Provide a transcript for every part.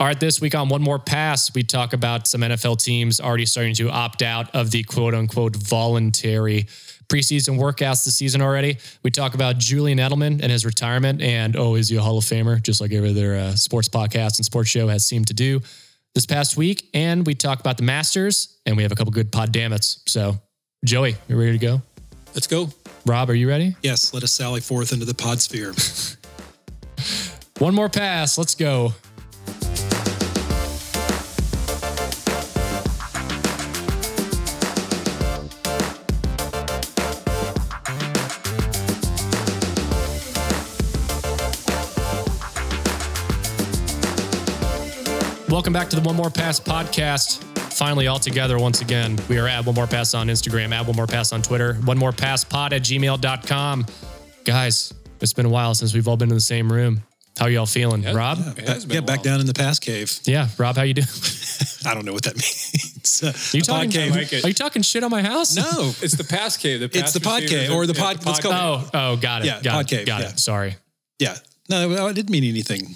All right, this week on One More Pass, we talk about some NFL teams already starting to opt out of the quote unquote voluntary preseason workouts this season already. We talk about Julian Edelman and his retirement, and oh, is he a Hall of Famer, just like every other uh, sports podcast and sports show has seemed to do this past week. And we talk about the Masters, and we have a couple good pod dammits. So, Joey, you ready to go? Let's go. Rob, are you ready? Yes, let us sally forth into the pod sphere. One more pass. Let's go. Welcome back to the One More Pass podcast. Finally, all together once again. We are at One More Pass on Instagram, at One More Pass on Twitter, One More Pass Pod at gmail.com. Guys, it's been a while since we've all been in the same room. How y'all feeling? Rob? Yeah, Yeah. back, yeah, back down in the past cave. Yeah, Rob, how you doing? I don't know what that means. Uh, Are you, talking, cave. like are you talking shit on my house? No, It's the pass cave. The It's the past pod cave, or the yeah, pod- let's go- Oh, oh, got it. Yeah, got pod it. cave, got yeah. it. Sorry. yeah, no, I didn't mean anything.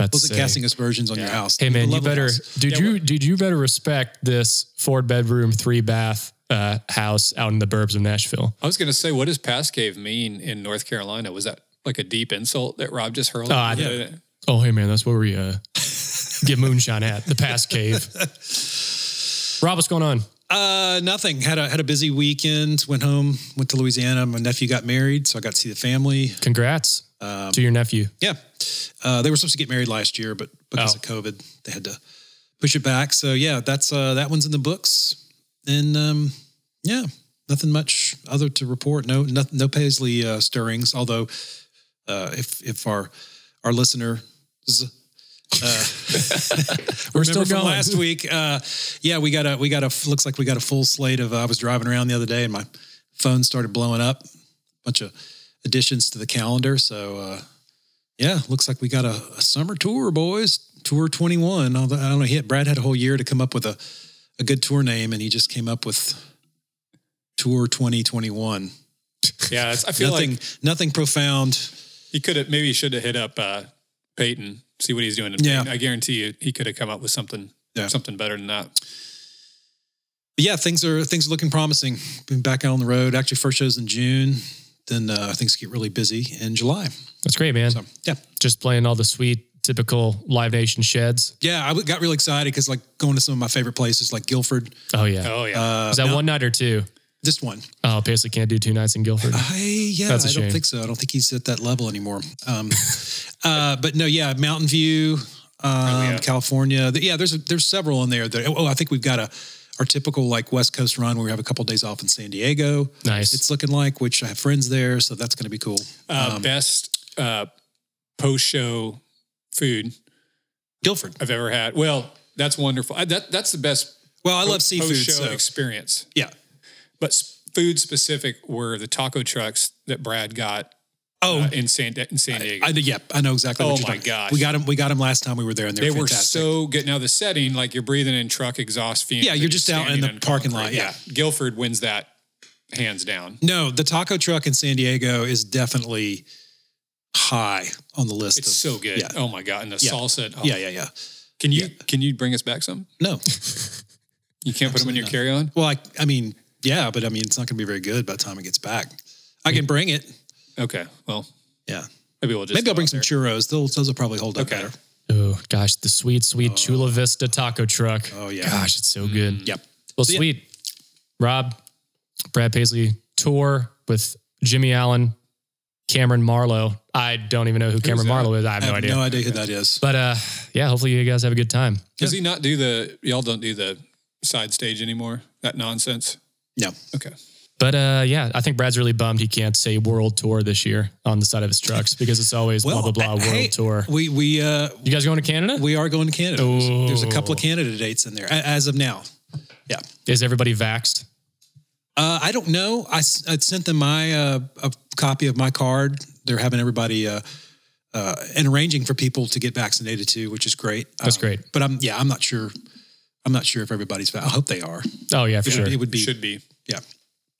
That's Wasn't sick. casting aspersions on your house. Hey man, you better did Yeah, you did you better respect this four bedroom, three bath uh, house out in the burbs of Nashville? I was going to say, what does pass cave mean in North Carolina? Was that like a deep insult that Rob just hurled? Oh, I- Yeah. Oh hey man, that's where we uh, get moonshine at the pass cave. Rob, what's going on? Uh, nothing. Had a had a busy weekend. Went home. Went to Louisiana. My nephew got married, so I got to see the family. Congrats Um, to your nephew. Yeah, uh, they were supposed to get married last year, but because Oh. of COVID, they had to push it back. So yeah, that's uh, that one's in the books, and um, yeah, nothing much other to report. No, no, no Paisley uh, stirrings. Although, uh, if if our our listener. Uh, We're still going. last week. Uh, yeah, we got a we got a looks like we got a full slate of. Uh, I was driving around the other day and my phone started blowing up. A bunch of additions to the calendar. So uh, yeah, looks like we got a, a summer tour, boys. Tour twenty one. I don't know. He had, Brad had a whole year to come up with a a good tour name, and he just came up with Tour twenty twenty one. Yeah, it's- I feel Nothing like nothing profound. he could have maybe he should have hit up uh, Peyton, see what he's doing. In Yeah. I guarantee you, he could have come up with something Yeah. something better than that. But yeah, things are things are looking promising. Been back out on the road. Actually, first shows in June. Then uh, things get really busy in July. That's great, man. So yeah, Just playing all the sweet, typical Live Nation sheds. yeah, I got really excited because like going to some of my favorite places like Guilford. Oh yeah. Oh yeah, Uh, Is that no, one night or two? Just one. Oh, Paisley can't do two nights in Guilford. I yeah, That's a I don't think so. I don't think he's at that level anymore. Um, uh, but no, yeah, Mountain View, um, yeah. California. Yeah, there's there's several in there. That, oh, I think we've got a our typical like West Coast run where we have a couple of days off in San Diego. Nice. It's looking like, which I have friends there, so that's going to be cool. uh, um, best uh, post show food Guilford. I've ever had. Well, that's wonderful. I, that that's the best. Well, I love seafood. show So, experience. yeah. But s- food specific were the taco trucks that Brad got Oh, uh, in San in San Diego. I, yeah, I know exactly. Oh what you're my gosh. we got him. We got him last time we were there, and they they, were so good. Now the setting, like you're breathing in truck exhaust fumes. Yeah, you're just out in the parking lot, yeah. Guilford wins that hands down. No, the taco truck in San Diego is definitely high on the list. It's of, so good. Yeah, Oh my god! And the Yeah. salsa. oh. yeah, yeah, yeah. Can you can you bring us back some? No, You can't put them in your carry on. well, I, I mean, yeah, but I mean, it's not going to be very good by the time it gets back. I can bring it. Okay. Well, Yeah, maybe we'll just maybe I'll bring some there. churros. Those, those will probably hold up Okay. better. Oh gosh, the sweet, sweet Chula Vista taco truck. Oh, yeah. Gosh, it's so good. Yep. Well, So, yeah. sweet. Rob, Brad Paisley tour with Jimmy Allen, Cameron Marlowe. I don't even know who Cameron that? Marlowe is. I have I no idea. no idea who that is. But uh, yeah, hopefully you guys have a good time. Does he not do the? Y'all don't do the side stage anymore. That nonsense. No. Okay. But uh, yeah, I think Brad's really bummed he can't say World Tour this year on the side of his trucks because it's always blah blah blah World hey, Tour. We we uh You guys going to Canada? we are going to Canada. There's, there's a couple of Oh. Canada dates in there as of now. Yeah. Is everybody vaxxed? Uh, I don't know. I sent them my uh, a copy of my card. They're having everybody uh, uh, and arranging for people to get vaccinated too, which is great. That's Um, great. But I'm yeah, I'm not sure. I'm not sure if everybody's. I hope they are. Oh yeah, for It, sure. it would be. Should be. Yeah.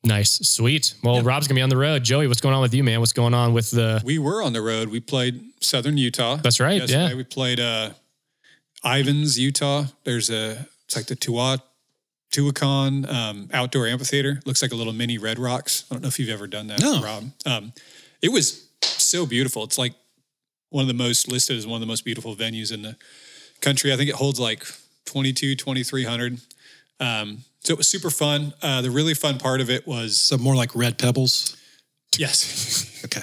Nice, sweet. Well, Rob's gonna be on the road. Joey, what's going on with you, man? What's going on with the? We were on the road. We played Southern Utah. That's right, Yesterday yeah. We played uh, Ivins, Utah. There's a it's like the Tua Tuacahn um, outdoor amphitheater. Looks like a little mini Red Rocks. I don't know if you've ever done that, No. Rob. Um, it was so beautiful. It's like one of the most listed as one of the most beautiful venues in the country. I think it holds like 22, 2300. Um, so it was super fun. Uh, the really fun part of it was So more like red pebbles. yes. Okay.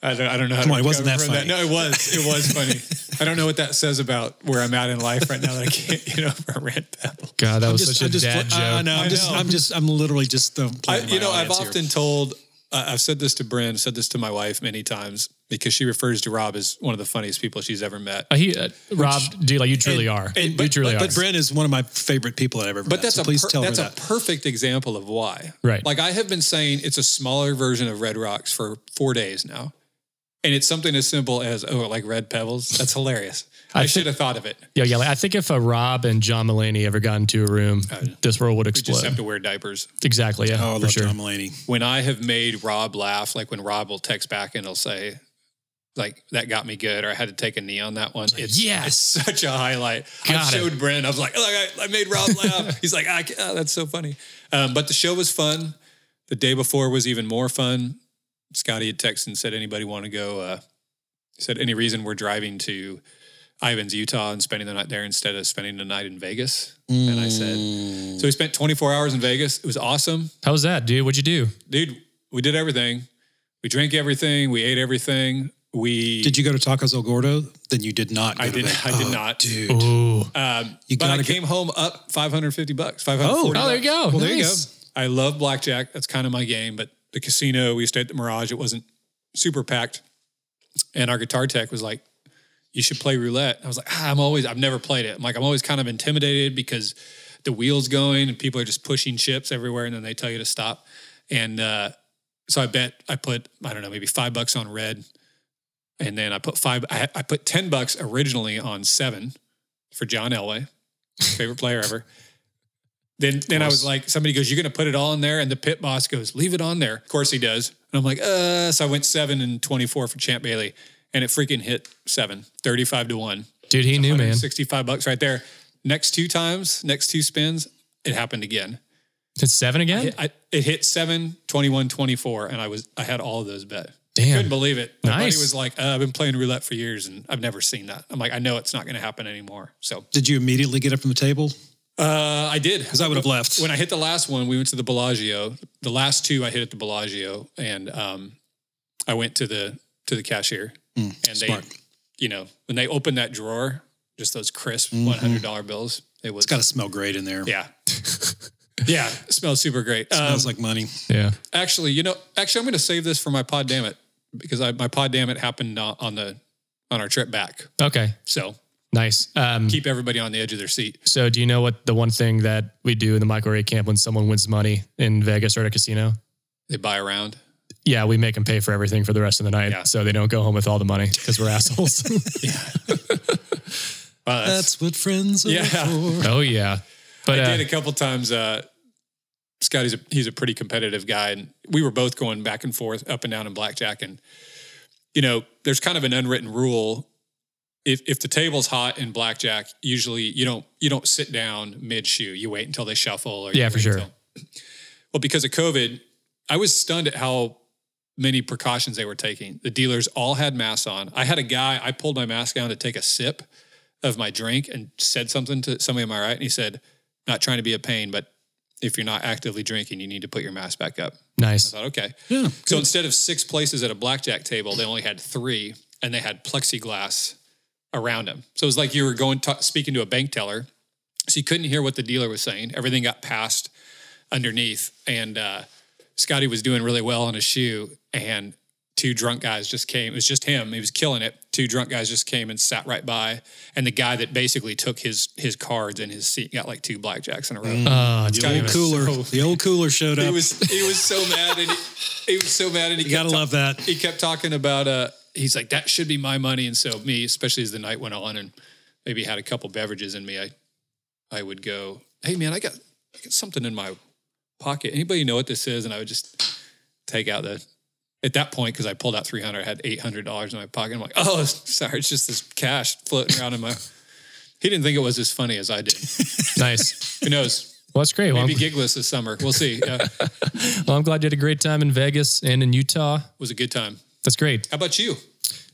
I don't, I don't know. How Come to on, it wasn't that recover funny. from No, it was. It was funny. I don't know what that says about where I'm at in life right now that I can't get over a red pebble. God, that I'm was just, such a I'm just, dad joke. I know. I'm I just, know. I'm just, I'm literally just uh, I, playing you know, I've audience here. often told, uh, I've said this to Bryn, said this to my wife many times because she refers to Rob as one of the funniest people she's ever met. Uh, he, uh, Rob, dude, like you truly And- are. and- you but, truly but, are. but Brent is one of my favorite people I've ever met. But that's so a please per- tell that's her a perfect example of why. Right. Like I have been saying, it's a smaller version of Red Rocks for four days now, and it's something as simple as oh, like red pebbles. That's hilarious. I, I should think- have thought of it. yeah, yeah. Like, I think if a Rob and John Mulaney ever got into a room, this world would We just have to wear diapers. Exactly. Yeah, oh, I for love sure. John Mulaney. When I have made Rob laugh, like when Rob will text back and he'll say, like that got me good, or I had to take a knee on that one. It's, Yes. it's such a highlight. I Got it. showed Brent. I was like, look, I, I made Rob laugh. He's like, I, ca- oh, that's so funny. Um, but the show was fun. The day before was even more fun. Scotty had texted and said, anybody want to go? Uh, said, any reason we're driving to Ivins, Utah, and spending the night there instead of spending the night in Vegas? And I said, so we spent 24 hours in Vegas. It was awesome How was that, dude? What'd you do? dude, we did everything. We drank everything. We ate everything. We Did you go to Tacos El Gordo? Then you did not. Go I to did. Vegas. I did Oh, not. dude. Ooh. Um, You but I gotta came home up 550 bucks. 540 Oh, Oh, there you go. Well, there you go. I love blackjack. That's kind of my game. But the casino, we stayed at the Mirage. It wasn't super packed. And our guitar tech was like, you should play roulette. I was like, ah, I'm always, I've never played it. I'm like, I'm always kind of intimidated because the wheel's going and people are just pushing chips everywhere and then they tell you to stop. And uh, so I bet I put, I don't know, maybe five bucks on red. And then I put five, I, I put 10 bucks originally on seven for John Elway, favorite player ever. Then, then I was like, somebody goes, "You're going to put it all in there," and the pit boss goes, "Leave it on there." Of course he does. And I'm like, "Uh." So I went seven and 24 for Champ Bailey, and it freaking hit seven, 35 to one, Dude, he knew, man. 65 bucks right there. Next two times, next two spins, it happened again. It's seven again? It, I, it hit seven, 21, 24, and I was I had all of those bet. Damn. Couldn't believe it. My buddy was like, uh, "I've been playing roulette for years, and I've never seen that." I'm like, "I know it's not going to happen anymore." So Did you immediately get up from the table? Uh, I did Because I would have left. when I hit the last one, we went to the Bellagio. The last two I hit at the Bellagio, and um, I went to the to the cashier, and Hmm, smart. they, you know, when they opened that drawer, just those crisp one hundred dollar bills. It was Mm-hmm. It's got to smell great in there. yeah, yeah. It smells super great. Um, Smells like money. Yeah. actually, you know, actually, I'm going to save this for my pod. Damn it, because I, my pod. Damn it happened on on the on our trip back. Okay. So Nice. Um, keep everybody on the edge of their seat. so, do you know what the one thing that we do in the Michael Ray camp when someone wins money in Vegas or at a casino? They buy around. Yeah, we make them pay for everything for the rest of the night, Yeah. so they don't go home with all the money because we're assholes. Wow, that's- That's what friends are Yeah. for. oh yeah, but I uh, did a couple times. Uh, Scotty's a, he's a pretty competitive guy, and we were both going back and forth, up and down in blackjack. And you know, there's kind of an unwritten rule: if if the table's hot in blackjack, usually you don't you don't sit down mid shoe. You wait until they shuffle. Or Yeah, for sure. until- well, because of COVID, I was stunned at how many precautions they were taking. The dealers all had masks on. I had a guy. I pulled my mask down to take a sip of my drink and said something to somebody on my right, and he said, "Not trying to be a pain, but if you're not actively drinking, you need to put your mask back up." Nice. I thought, okay. Yeah. So instead of six places at a blackjack table, they only had three, and they had plexiglass around him. So it was like you were going to, speaking to a bank teller, so you couldn't hear what the dealer was saying. Everything got passed underneath, and uh, Scotty was doing really well on his shoe, and two drunk guys just came. It was just him. He was killing it. Two drunk guys just came and sat right by, and the guy that basically took his his cards in his seat got like two blackjacks in a row. Oh, The old cooler. so- the old cooler showed He up. was he was so mad, and he, he was so mad, and he you gotta kept ta- love that. he kept talking about uh he's like that should be my money and so me especially as the night went on and maybe had a couple beverages in me i i would go hey man i got, I got something in my pocket anybody know what this is and i would just take out the at that point, because I pulled out 300, I had $800 in my pocket. I'm like, oh, sorry, it's just this cash floating around in my. He didn't think it was as funny as I did. Nice. Who knows? Well, that's great. Well, Maybe I'm, gigless this summer. We'll see. Yeah, well, I'm glad you had a great time in Vegas and in Utah. It was a good time. That's great. How about you?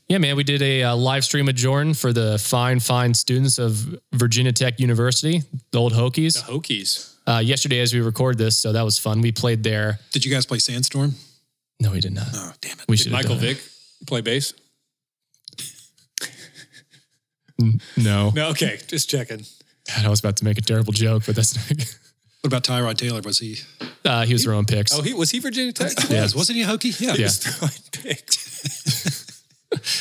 Yeah, man, we did a uh, live stream of Jordan for the fine, fine students of Virginia Tech University, the old Hokies. The Hokies. Uh, yesterday, as we record this, so that was fun. We played there. Did you guys play Sandstorm? No, we did not. Oh, damn it. We Did should Michael done it. Vick play bass? No. No, okay, just checking. God, I was about to make a terrible joke, but that's not good. What about Tyrod Taylor? Was he? Uh, he was throwing picks. Oh, he was he Virginia Tech? Yeah. Wasn't he a Hokie? Yeah. He Yeah. was throwing picks.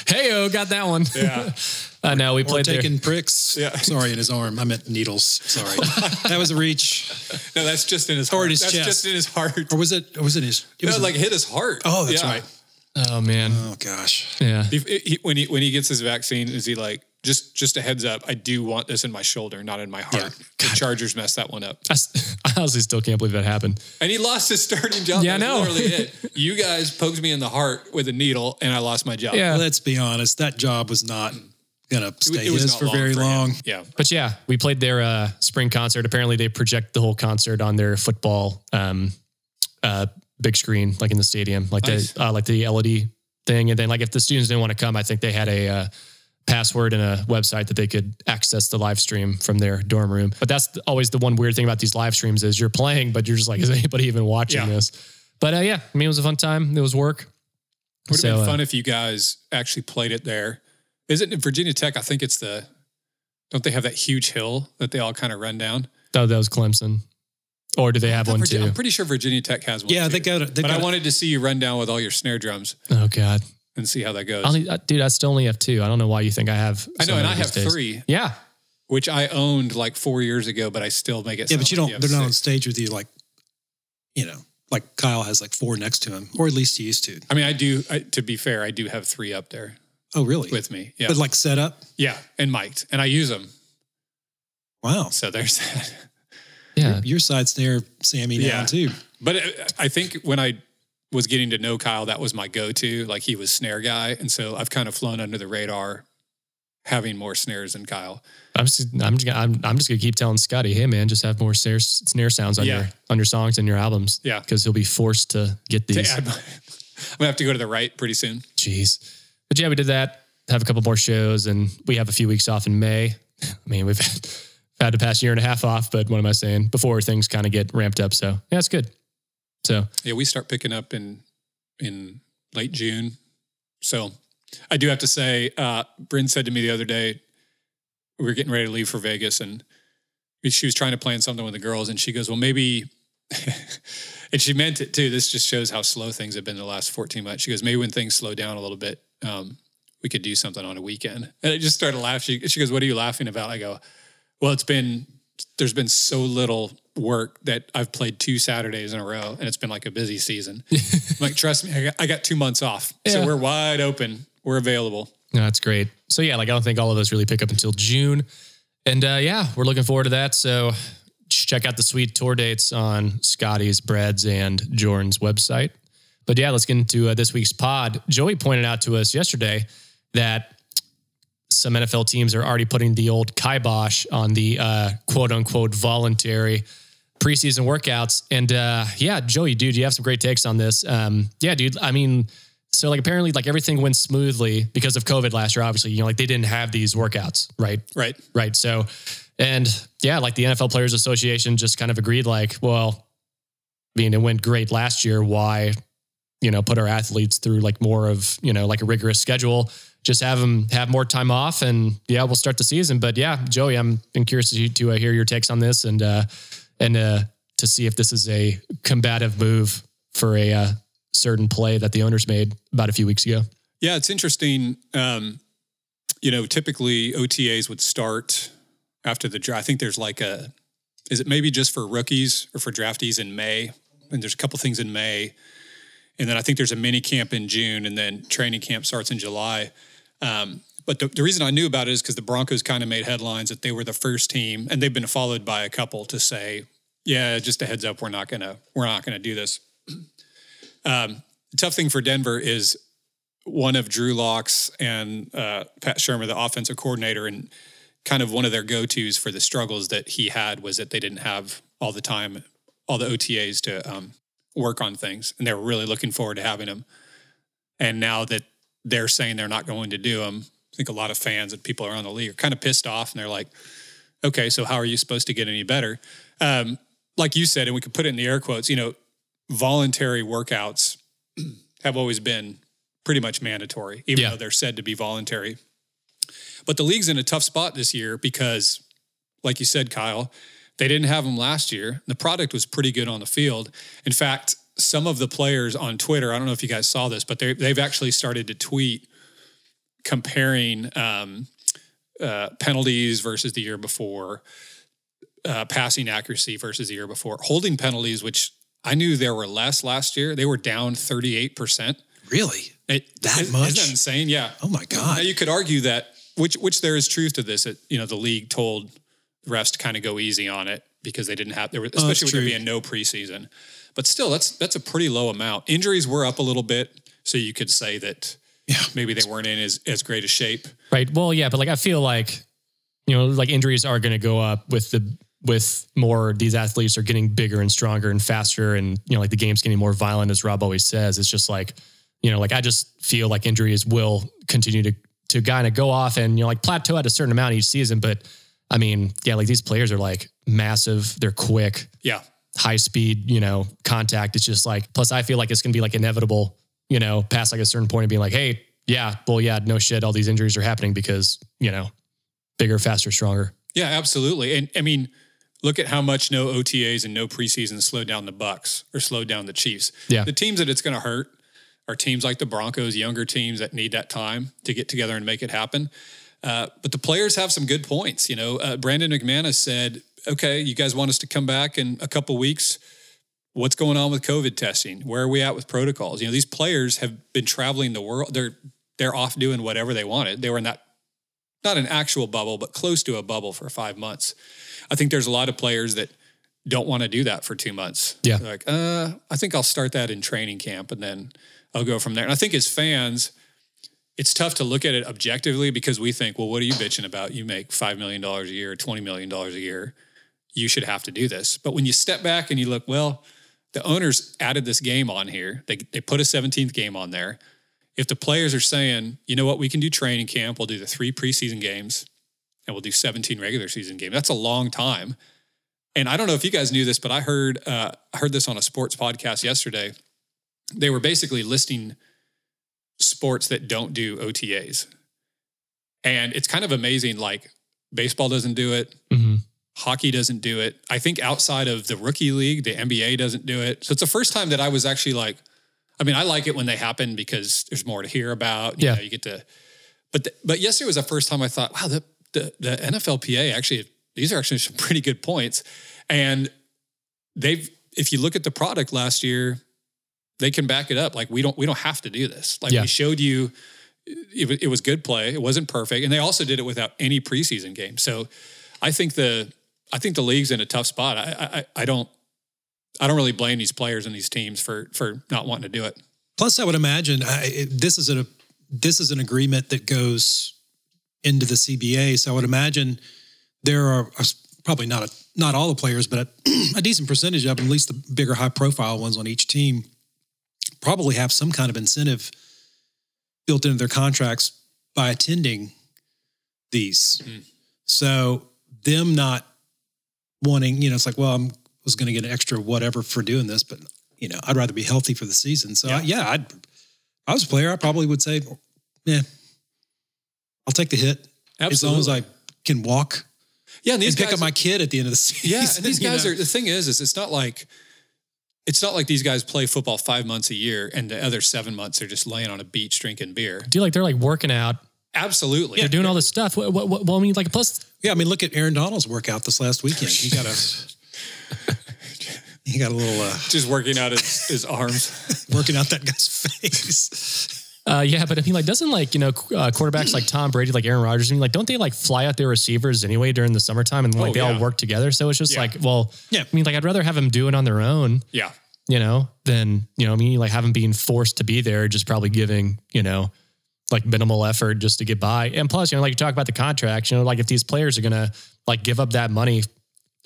hey, oh, got that one. Yeah. I know. We Or played there. taking pricks. Yeah. Sorry, in his arm. I meant needles. Sorry. that was a reach. No, that's just in his Or heart. in his that's chest. just in his heart. Or was it? Or was it his? It No, was like hit his heart. Oh, that's Yeah. right. Oh, man. Oh gosh. Yeah. He, he- when he when he gets his vaccine, is he like just just a heads up? I do want this in my shoulder, not in my heart. Yeah. The Chargers messed that one up, I honestly still can't believe that happened. and he lost his starting job. Yeah, I know. It. You guys poked me in the heart with a needle, and I lost my job. Yeah. Let's be honest. That job was not gonna stay it was his for long very for him. long. Yeah, But yeah, we played their uh, spring concert. Apparently, they project the whole concert on their football um, uh, big screen, like in the stadium, like Nice. the uh, like the LED thing. And then, like if the students didn't want to come, I think they had a uh, password and a website that they could access the live stream from their dorm room. But that's always the one weird thing about these live streams is you're playing, but you're just like, is anybody even watching Yeah. this? But uh, yeah, I mean, it was a fun time. It was work. would have So, been uh, fun if you guys actually played it there. Is it in Virginia Tech? I think it's the. Don't they have that huge hill that they all kind of run down? Oh, that was Clemson. Or do they have one Virginia, too? I'm pretty sure Virginia Tech has one. Yeah, too. they got it. They But got I it. wanted to see you run down with all your snare drums Oh God, and see how that goes. Only, uh, dude, I still only have two. I don't know why you think I have. I so know, and I have days. three, Yeah, which I owned like four years ago, but I still make it. Yeah, sound but you like don't. have They're not on stage with you like, you know, like Kyle has like four next to him, or at least he used to. I mean, I do. I, to be fair, I do have three up there Oh, really? with me. Yeah, But like set up. yeah, and mic'd, and I use them. Wow. So there's that. yeah. Your side's there, Sammy, Yeah. down too. But uh, I think when I was getting to know Kyle, that was my go-to. Like he was snare guy, and so I've kind of flown under the radar, having more snares than Kyle. I'm just, I'm just, gonna, I'm, I'm just gonna keep telling Scotty, hey man, just have more snare, snare sounds on Yeah. your on your songs and your albums. Yeah. because he'll be forced to get To these. add I'm gonna have to go to the right pretty soon. Jeez, but yeah, we did that. Have a couple more shows, and we have a few weeks off in May. I mean, we've had, had the past year and a half off, but what am I saying? Before things kind of get ramped up, so yeah, it's good. So Yeah, we start picking up in in late June. So I do have to say, uh, Bryn said to me the other day, we were getting ready to leave for Vegas and she was trying to plan something with the girls and she goes, well, maybe, and she meant it too. This just shows how slow things have been the last 14 months. She goes, maybe when things slow down a little bit, um, we could do something on a weekend. And I just started laughing. She, she goes, what are you laughing about? I go, well, it's been, there's been so little work that I've played two Saturdays in a row and it's been like a busy season. Like, trust me, I got, I got two months off. So we're wide open. We're available. No, that's great. So yeah, like I don't think all of us really pick up until June, and uh, yeah, we're looking forward to that. So check out the sweet tour dates on Scotty's, Brad's, and Jordan's website. But yeah, let's get into uh, this week's pod. Joey pointed out to us yesterday that some NFL teams are already putting the old kibosh on the uh, quote unquote voluntary preseason workouts. And uh, yeah, Joey, dude, you have some great takes on this. Um, yeah, dude. I mean, so like apparently like everything went smoothly because of COVID last year. Obviously, you know, like they didn't have these workouts, right? Right. Right. So, and yeah, like the NFL Players Association just kind of agreed, like, well, I mean, it went great last year. Why, you know, put our athletes through like more of, you know, like a rigorous schedule, just have them have more time off and yeah, we'll start the season. But yeah, Joey, I'm been curious to, to uh, hear your takes on this and, uh, and, uh, to see if this is a combative move for a uh, certain play that the owners made about a few weeks ago. Yeah, it's interesting. Um, you know, typically OTAs would start after the draft. I think there's like a, is it maybe just for rookies or for draftees in May? And there's a couple things in May. And then I think there's a mini camp in June and then training camp starts in July. Um, but the, the reason I knew about it is because the Broncos kind of made headlines that they were the first team, and they've been followed by a couple to say, "Yeah, just a heads up, we're not gonna we're not gonna do this." Um, tough thing for Denver is one of Drew Lock's and uh, Pat Shurmur, the offensive coordinator, and kind of one of their go tos for the struggles that he had was that they didn't have all the time, all the OTAs to um, work on things, and they were really looking forward to having him. And now that they're saying they're not going to do them, I think a lot of fans and people around the league are kind of pissed off, and they're like, "Okay, so how are you supposed to get any better?" Um, like you said, and we could put it in the air quotes. You know, voluntary workouts have always been pretty much mandatory, even Yeah. though they're said to be voluntary. But the league's in a tough spot this year because, like you said, Kyle, they didn't have them last year. The product was pretty good on the field. In fact, some of the players on Twitter, I don't know if you guys saw this, but they- they've actually started to tweet comparing um, uh, penalties versus the year before, uh, passing accuracy versus the year before, holding penalties, which I knew there were less last year. They were down 38%. Really? It, That isn't- much? Isn't that insane? Yeah. Oh my God. Now you could argue that, which which there is truth to this. That you know the league told the refs to kind of go easy on it because they didn't have there, were, Oh, especially with there being no preseason. But still, that's that's a pretty low amount. Injuries were up a little bit, so you could say that Yeah. maybe they weren't in as as great a shape. Right. Well, yeah, but like I feel like you know, like injuries are going to go up with the with more these athletes are getting bigger and stronger and faster and you know like the game's getting more violent as Rob always says. It's just like, you know, like I just feel like injuries will continue to to kind of go off and you know like plateau at a certain amount each season, but I mean, yeah, like these players are like massive, they're quick, Yeah, high speed, you know, contact. It's just like, plus I feel like it's going to be like inevitable, you know, past like a certain point of being like, hey, yeah, well, yeah, no shit. All these injuries are happening because, you know, bigger, faster, stronger. yeah, absolutely. And I mean, look at how much no OTAs and no preseason slowed down the Bucs or slowed down the Chiefs. Yeah. the teams that it's going to hurt are teams like the Broncos, younger teams that need that time to get together and make it happen. Uh, but the players have some good points. You know, uh, Brandon McManus said, "Okay, you guys want us to come back in a couple weeks? What's going on with COVID testing? Where are we at with protocols? You know, these players have been traveling the world. They're they're off doing whatever they wanted. They were in that not an actual bubble, but close to a bubble for five months. I think there's a lot of players that don't want to do that for two months. Yeah. They're like, uh, I think I'll start that in training camp and then I'll go from there. And I think as fans, it's tough to look at it objectively because we think, well, what are you bitching about? You make $5 million a year, $20 million a year. You should have to do this. But when you step back and you look, well, the owners added this game on here. They, they put a 17th game on there. If the players are saying, you know what, we can do training camp, we'll do the three preseason games and we'll do 17 regular season games. That's a long time. And I don't know if you guys knew this, but I heard uh, I heard this on a sports podcast yesterday. They were basically listing sports that don't do OTAs, and it's kind of amazing. Like baseball doesn't do it, Mm-hmm. hockey doesn't do it. I think outside of the rookie league, the NBA doesn't do it. So it's the first time that I was actually like, I mean, I like it when they happen because there's more to hear about. You Yeah. know, you get to, but the, but yesterday was the first time I thought, wow, the the, the NFLPA actually these are actually some pretty good points, and they've if you look at the product last year, they can back it up. Like we don't we don't have to do this. Like Yeah. we showed you. It, it was good play. It wasn't perfect, and they also did it without any preseason game. So, I think the I think the league's in a tough spot. I I, I don't I don't really blame these players and these teams for for not wanting to do it. Plus, I would imagine I, this is a this is an agreement that goes into the CBA. So I would imagine there are probably not a, not all the players, but a, a decent percentage of them, at least the bigger, high profile ones on each team, probably have some kind of incentive built into their contracts by attending these. Mhm. So them not wanting, you know, it's like, well, I'm was going to get an extra whatever for doing this, but you know, I'd rather be healthy for the season. So Yeah. yeah, yeah I'd, if I was a player, I probably would say, yeah, I'll take the hit as long as I can walk yeah, and these and pick up my kid at the end of the season. yeah, and these guys know? are the thing is is it's not like it's not like these guys play football five months a year and the other seven months they're just laying on a beach drinking beer. Do you like they're like working out, Absolutely, they're doing all this stuff. What, what, what, well, I mean, like plus, yeah. I mean, look at Aaron Donald's workout this last weekend. He got a he got a little uh, just working out his, his arms. working out that guy's face. Uh, yeah, but I mean, like, doesn't like you know uh, quarterbacks like Tom Brady, like Aaron Rodgers, I mean, like, don't they like fly out their receivers anyway during the summertime and like Oh, they all work together? So it's just Yeah. like, well, Yeah. I mean, like, I'd rather have them do it on their own Yeah, you know, than you know, I mean, like haven't been forced to be there, just probably giving, you know, like minimal effort just to get by. And plus, you know, like you talk about the contracts, you know, like if these players are going to like give up that money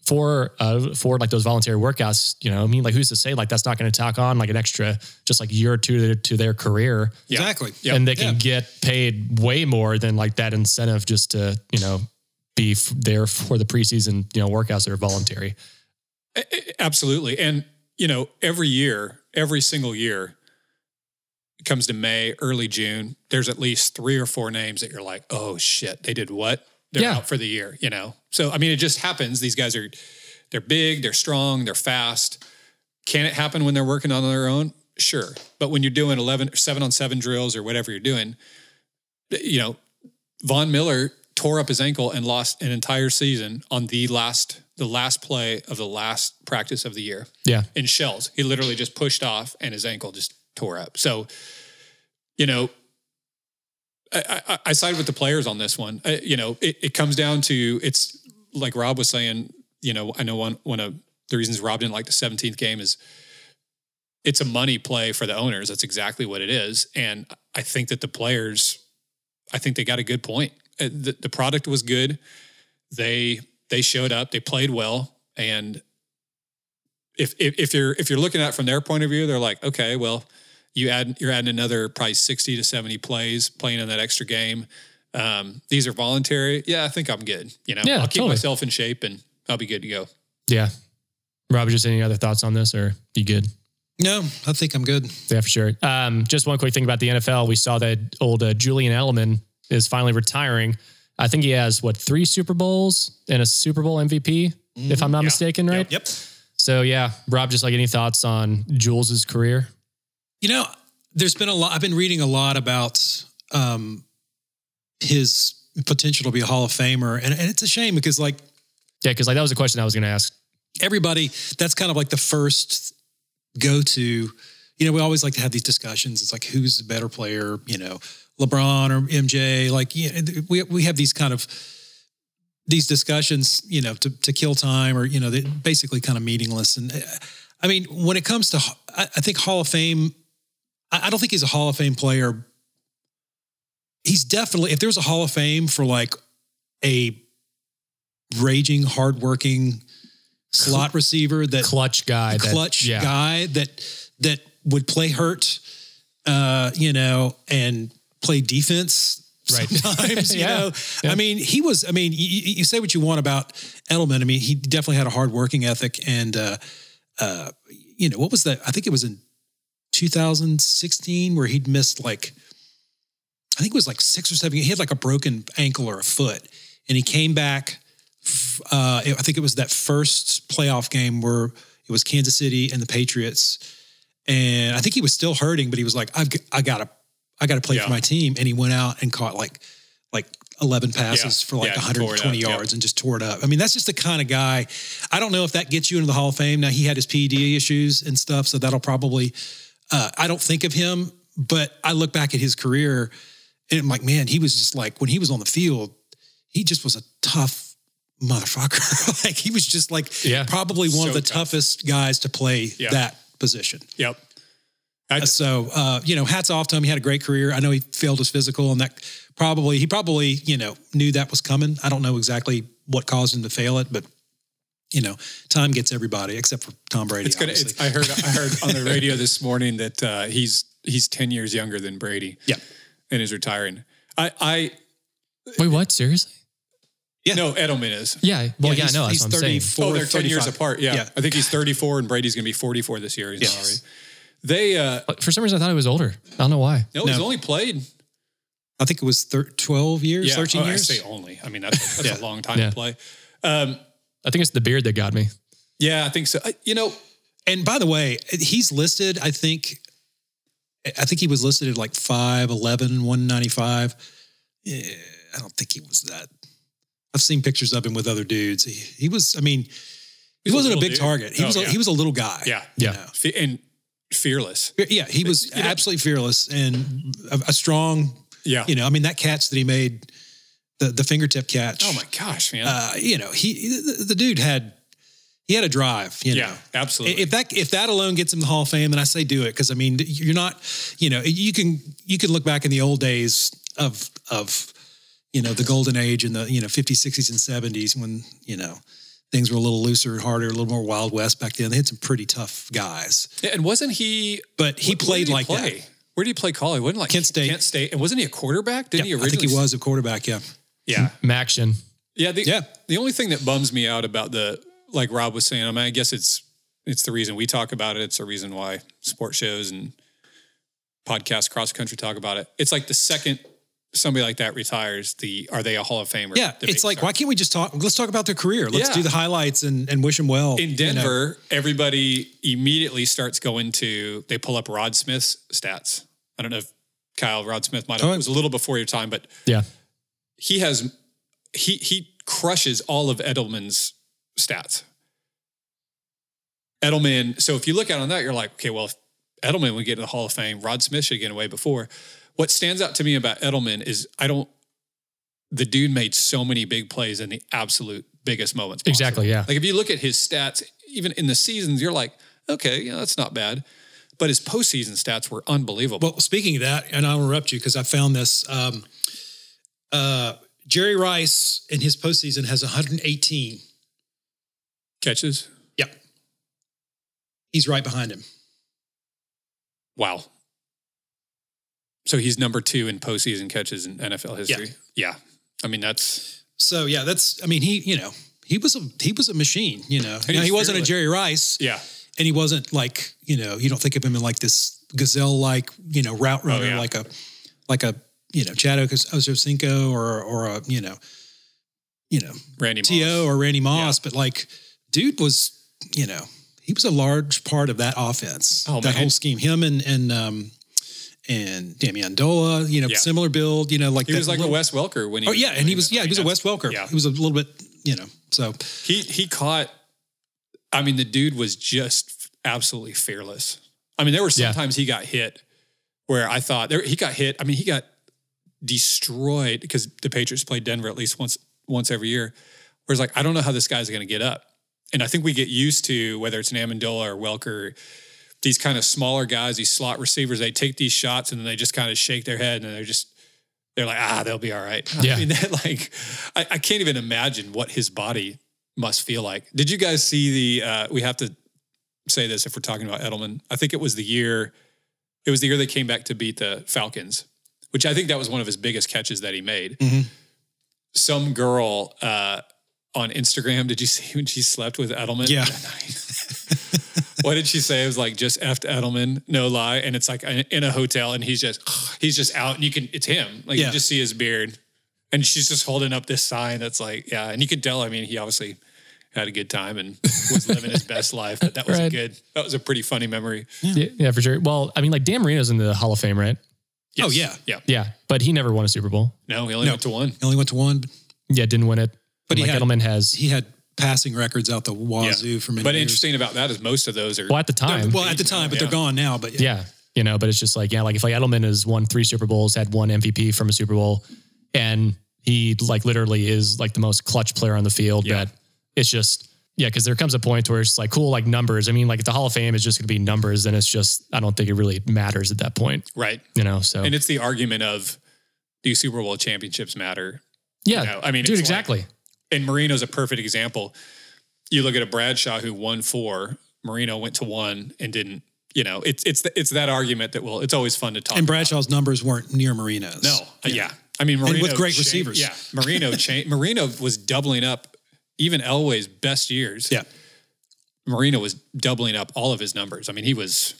for, uh, for like those voluntary workouts, you know, I mean, like who's to say like that's not going to tack on like an extra, just like year or two to, to their career. Yeah. Exactly. Yep. And they can Yeah. get paid way more than like that incentive just to, you know, be f- there for the preseason, you know, workouts that are voluntary. Absolutely. And, you know, every year, every single year, it comes to May, early June, there's at least three or four names that you're like, oh shit, they did what? They're Yeah. out for the year, you know? So, I mean, it just happens. These guys are, they're big, they're strong, they're fast. Can it happen when they're working on their own? Sure. But when you're doing 11, seven on seven drills or whatever you're doing, you know, Von Miller tore up his ankle and lost an entire season on the last the last play of the last practice of the year Yeah. in shells. He literally just pushed off and his ankle just tore up. So, you know, I, I, I side with the players on this one. I, you know, it, it comes down to it's like Rob was saying. You know, I know one one of the reasons Rob didn't like the 17th game is it's a money play for the owners. That's exactly what it is, and I think that the players, I think they got a good point. Uh, The, the product was good. They they showed up. They played well, and if, if if you're if you're looking at it from their point of view, they're like, okay, well, you add you're adding another probably sixty to seventy plays playing in that extra game. Um, these are voluntary. Yeah, I think I'm good. You know, Yeah, I'll keep totally. myself in shape and I'll be good to go. Yeah. Rob, just any other thoughts on this or you good? No, I think I'm good. Yeah, for sure. Um, just one quick thing about the NFL. We saw that old uh, Julian Edelman is finally retiring. I think he has what three Super Bowls and a Super Bowl MVP, if I'm not Yeah. mistaken, right? Yep. So yeah, Rob, just like any thoughts on Jules's career? You know, there's been a lot. I've been reading a lot about um, his potential to be a Hall of Famer, and, and it's a shame because like Yeah, because like that was a question I was going to ask. everybody, that's kind of like the first go to. You know, we always like to have these discussions. It's like who's the better player? You know, LeBron or MJ. Like, we we have these kind of these discussions. You know, to to kill time or you know, they're basically kind of meaningless. And uh, I mean, when it comes to, I, I think Hall of Fame. I, I don't think he's a Hall of Fame player. He's definitely if there's a Hall of Fame for like a raging, hardworking slot receiver that Clutch guy, that- clutch yeah, guy that that would play hurt, uh, you know, and play defense Right. sometimes. you Yeah. know, Yeah. I mean, he was. I mean, you, you say what you want about Edelman. I mean, he definitely had a hard working ethic, and uh, uh, you know, what was that? I think it was in 2016 where he'd missed like. I think it was like six or seven. He had like a broken ankle or a foot, and he came back. Uh, I think it was that first playoff game where it was Kansas City and the Patriots, and I think he was still hurting, but he was like, "I've I gotta I gotta play Yeah. for my team," and he went out and caught like like 11 passes Yeah. for like Yeah, he tore it 120 up. yards and just tore it up. I mean, that's just the kind of guy. I don't know if that gets you into the Hall of Fame. Now he had his PED issues and stuff, so that'll probably. Uh, I don't think of him, but I look back at his career, and I'm like, man, he was just like when he was on the field, he just was a tough motherfucker. like he was just like Yeah. probably one So of the tough. toughest guys to play Yeah. that position. Yep. I, So, uh, you know, hats off to him. He had a great career. I know he failed his physical, and that probably he probably you know knew that was coming. I don't know exactly what caused him to fail it, but you know, time gets everybody except for Tom Brady. it's gonna. It's, I heard. I heard on the radio this morning that uh, he's he's ten years younger than Brady. Yeah. and is retiring. I I Wait, what? Seriously? Yeah. no Edelman is. Yeah. Well, yeah, he's- I know. That's he's what I'm saying. 34, Oh, they're ten years apart. Yeah. Yeah. I think he's thirty four and Brady's going to be forty four this year. He's Yes. not. They uh For some reason, I thought he was older. I don't know why. no, he's only played. I think it was thir- twelve years, Yeah, thirteen oh, years. I say only. I mean that's a, that's Yeah. a long time Yeah. to play. Um, I think it's the beard that got me. yeah, I think so. I, you know, And by the way, he's listed. I think, I think he was listed at like 5'11", 195. Yeah, I don't think he was that. I've seen pictures of him with other dudes. He, he was. I mean, he He's wasn't a, little big dude. target. He Oh, was. A, yeah. He was a little guy. yeah, you Yeah. know. And fearless. Yeah, he was You know- absolutely fearless and a, a strong. Yeah. You know, I mean, that catch that he made, the the fingertip catch. oh my gosh, man. Uh, you know, he the, the dude had he had a drive. You know? Yeah, absolutely. If that if that alone gets him the Hall of Fame, then I say do it because I mean you're not, you know, you can you can look back in the old days of of you know the golden age in the you know 50s, 60s, and 70s when you know things were a little looser and harder, a little more Wild West back then. They had some pretty tough guys, Yeah, and wasn't he? but he where- where played did he like play? that. Where did he play college? Wasn't like Kent State. Kent State, and wasn't he a quarterback? Didn't Yeah, he I think he was a quarterback. Yeah, Yeah, MACtion. yeah. The, Yeah. The only thing that bums me out about the, like Rob was saying, I mean, I guess it's it's the reason we talk about it. It's the reason why sports shows and podcasts cross country talk about it. It's like the second somebody like that retires, the are they a Hall of Famer? yeah. debate It's like starts. why can't we just talk? Let's talk about their career. Let's Yeah. do the highlights and and wish them well in you know. Denver, everybody immediately starts going to they pull up Rod Smith's stats. I don't know if Kyle Rod Smith might have Oh, it was a little before your time, but Yeah. He has he he crushes all of Edelman's stats. Edelman, so if you look at on that, you're like, okay, well, if Edelman would get in the Hall of Fame, Rod Smith should get away before. What stands out to me about Edelman is I don't the dude made so many big plays in the absolute biggest moments. possible. Exactly, yeah. Like if you look at his stats, even in the seasons, you're like, okay, yeah, that's not bad. But his postseason stats were unbelievable. Well, speaking of that, and I'll interrupt you because I found this. Um, uh, Jerry Rice in his postseason has 118. Catches, Yep. He's right behind him. wow. So he's number two in postseason catches in NFL history. Yeah, I mean that's So yeah, that's. I mean, he you know he was a he was a machine. You know, He Now, he wasn't a. Jerry Rice, yeah, and he wasn't like you know you don't think of him in like this gazelle like you know route runner Oh, yeah. like a like a you know Chad Ochocinco or or a you know you know Randy Moss. To or Randy Moss, but like, dude was, you know, he was a large part of that offense. Oh, that man. whole scheme. Him and and um and Danny Amendola, you know, Yeah. similar build, you know, like He was like little- a Wes Welker when he. Oh yeah, and he was I yeah, he was a Wes Welker. Yeah, He was a little bit, you know, so he he caught. I mean, the dude was just absolutely fearless. I mean, there were Yeah. sometimes he got hit where I thought there he got hit. I mean, he got destroyed because the Patriots play Denver at least once once every year. Whereas like I don't know how this guy's going to get up. And I think we get used to whether it's an Amendola or Welker, these kind of smaller guys, these slot receivers, they take these shots and then they just kind of shake their head and they're just they're like, ah, they'll be all right. Yeah. I mean, that like I, I can't even imagine what his body must feel like. Did you guys see the uh we have to say this if we're talking about Edelman. I think it was the year it was the year they came back to beat the Falcons, which I think that was one of his biggest catches that he made. Mhm. Some girl uh on Instagram, did you see when she slept with Edelman? Yeah. what did she say? It was like just effed Edelman, no lie. And it's like in a hotel and he's just he's just out and you can it's him. Like Yeah. you just see his beard. And she's just holding up this sign that's like, yeah. And you could tell, I mean, he obviously had a good time and was living his best life. But that was a good that was a pretty funny memory. Yeah, yeah, for sure. Well, I mean, like Dan Marino's in the Hall of Fame, right? Oh, yeah. Yeah. Yeah, but he never won a Super Bowl. No, he only No. went to one. he only went to one, Yeah, didn't win it. But And, he like had- Edelman has. he had passing records out the wazoo for many But years. interesting about that is most of those are well, at the time, Well, at the time, but they're gone now. But yeah, you know, but it's just like yeah, like if like Edelman has won three Super Bowls, had one MVP from a Super Bowl, and he like literally is like the most clutch player on the field. Yeah. That it's just yeah, because there comes a point where it's like cool, like numbers. I mean, like if the Hall of Fame is just going to be numbers, then it's just I don't think it really matters at that point. right. You know, so And it's the argument of do Super Bowl championships matter? yeah, you know, I mean, dude, it's like- exactly. and Marino's a perfect example. You look at a Bradshaw who won four, Marino went to one and didn't. You know, it's it's it's that argument that will. It's always fun to talk. and about. Bradshaw's numbers weren't near Marino's. no, uh, yeah. I mean, Marino with great cha- receivers. Yeah, Marino cha- Marino was doubling up. Even Elway's best years. Yeah. Marino was doubling up all of his numbers. I mean, he was